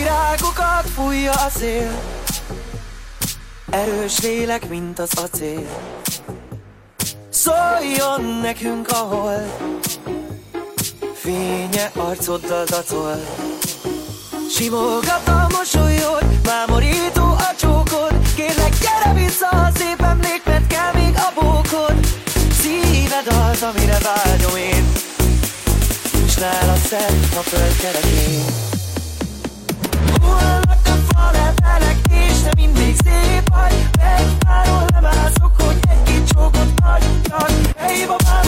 Virágokat fújja a szél. Erős lélek, mint az acél. Szóljon nekünk a hold. Fénye arcoddal dacol. Simogat a mosolyod, mámorító a csókod. Kérlek gyere vissza a szép emlék, mert kell még a bókod. Szíved az, amire vágyom én. Nincs nála szebb a föld kerekén Hullanak a falevelek, és szép vagy. Páról lemászok, hogy egy-két csókot adjak Hey babám,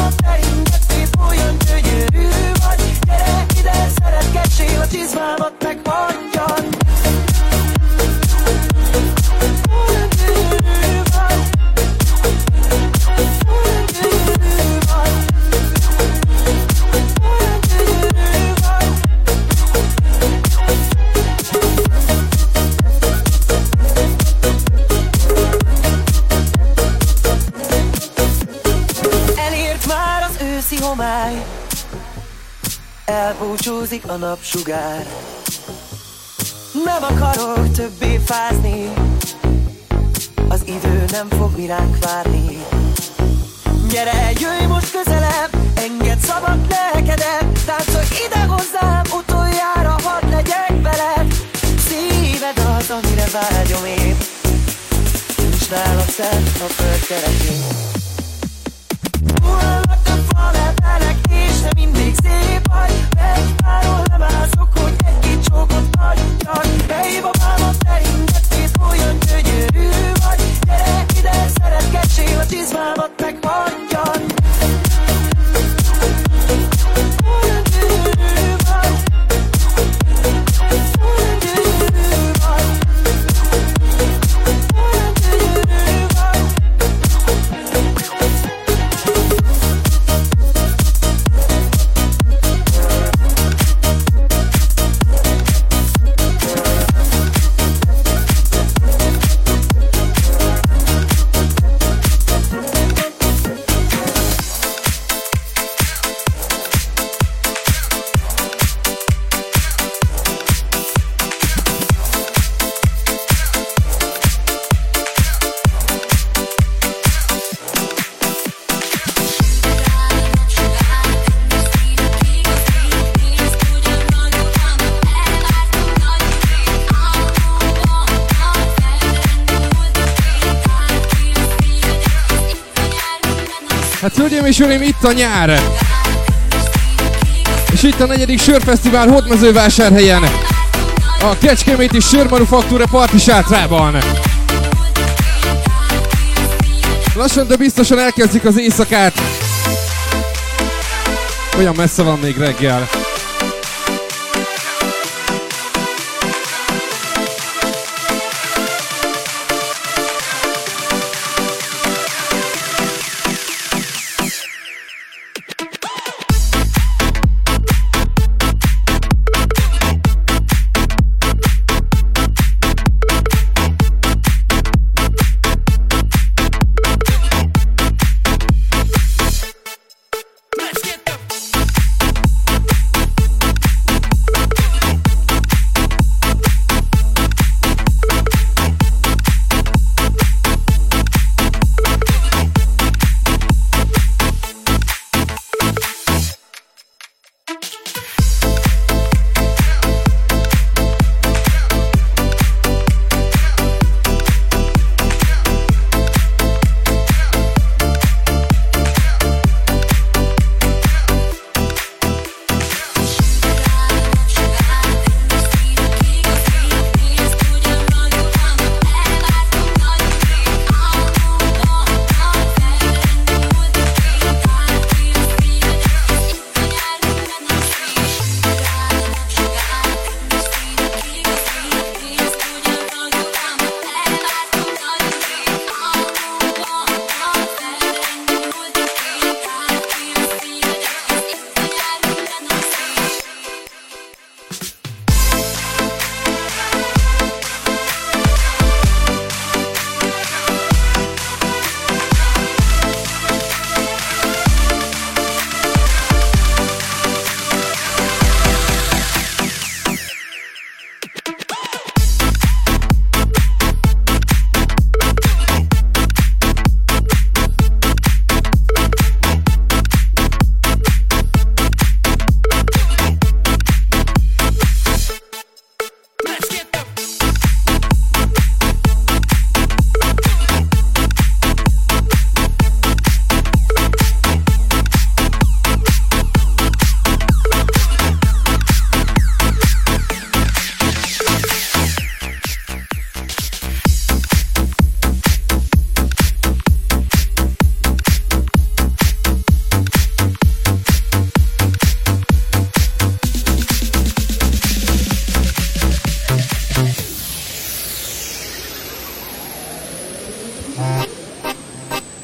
vagy. Gyere ide, szeretgessél a csizmámat, meg Elbúcsúzik a napsugár. Nem akarok többé fázni Az idő nem fog mi ránk várni. Gyere, jöjj most közelebb Engedd szabad lelkedem Táncolj ide hozzám Utoljára hadd legyek veled. Szíved az, amire vágyom én. Nincs nála szent a föld Hát hölgyeim és uraim, itt a nyár! És itt a negyedik sörfesztivál Hódmezővásárhelyen. A Kecskeméti Sörmanufaktúra parti sátrában. Lassan, de biztosan elkezdik az éjszakát. Olyan messze van még reggel.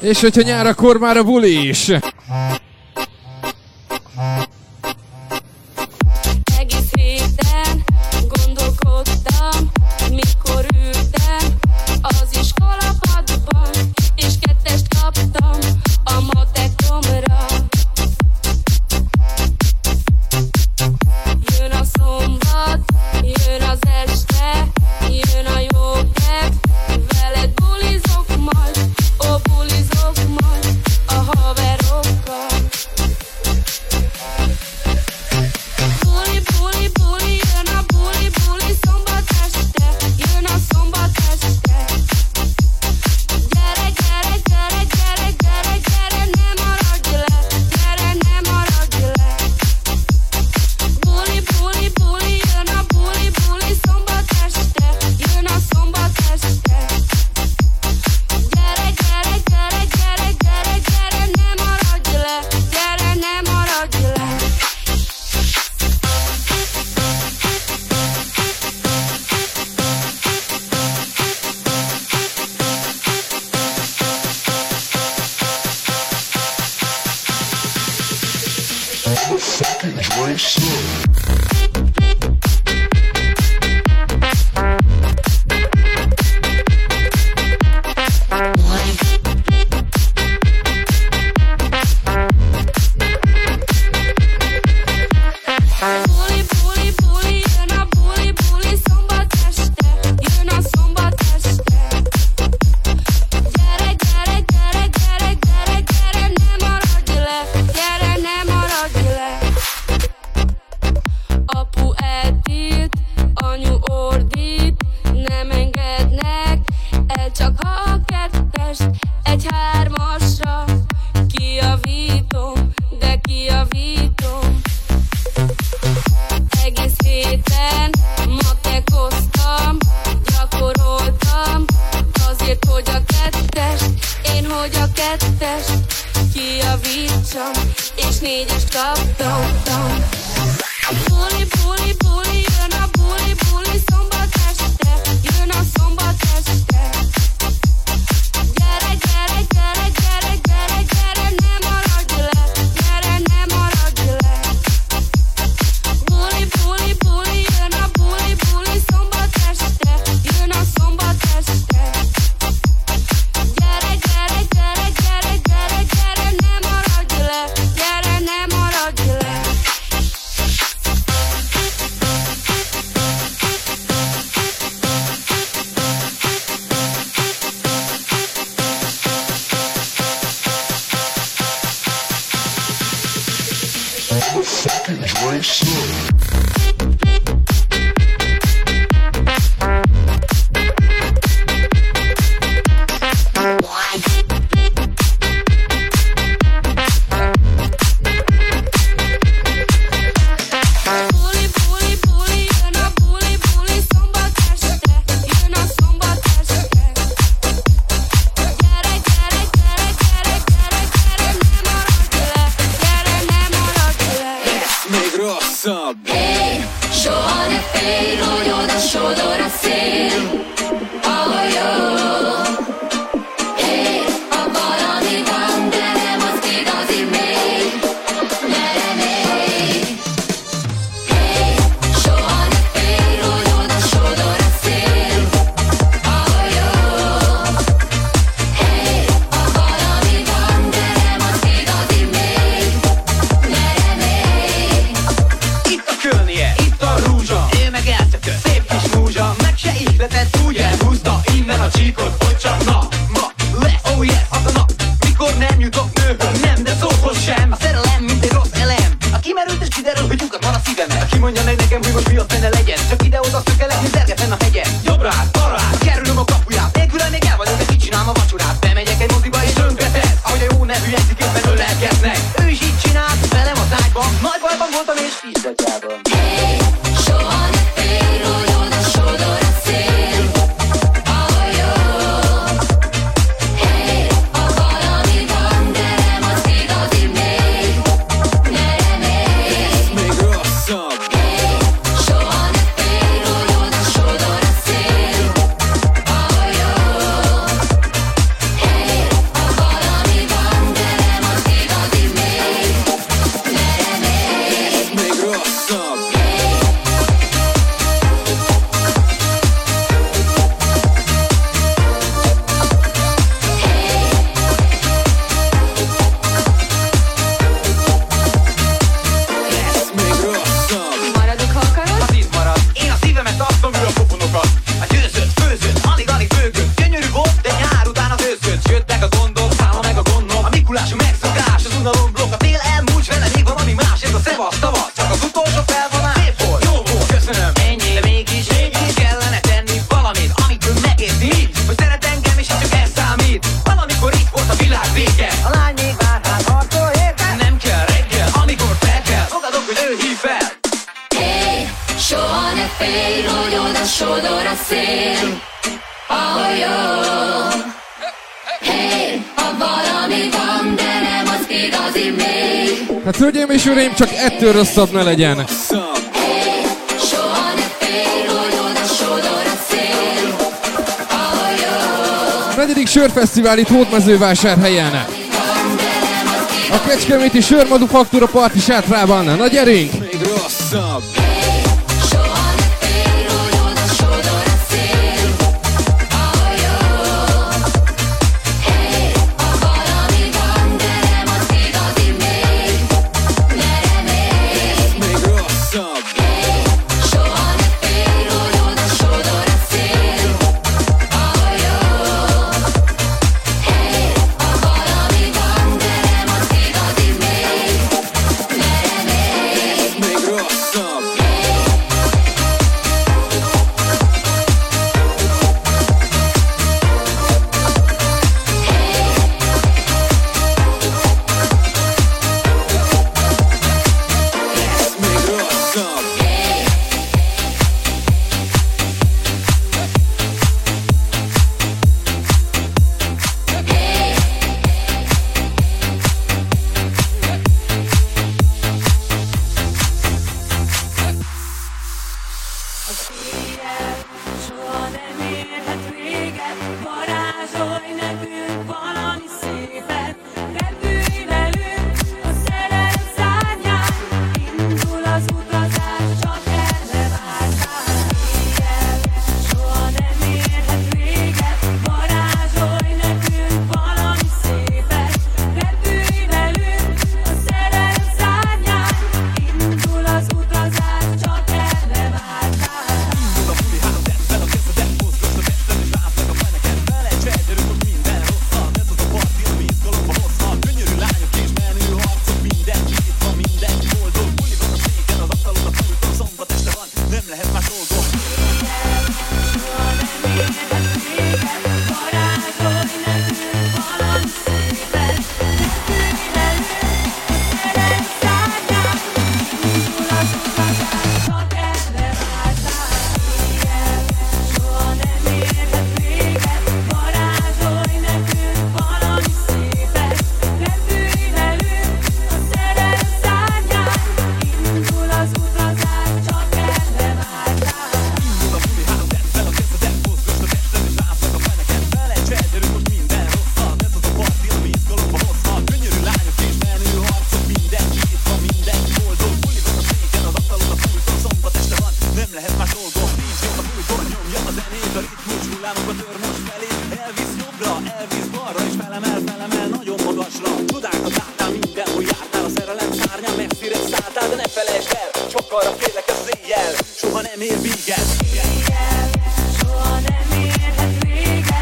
És hogyha nyár, akkor már a buli is. push. kettes, kijavítsam, és négyes kaptam. Don't. Ei, show de feio, olha o da show do racil. Oh, yo. Hát hölgyeim és uraim, csak ettől rosszabb ne legyen. negyedik sörfesztivál itt Hódmezővásárhelyen. A Kecskeméti Sörmadufaktúra parti sátrában. Na gyerünk! Még rosszabb!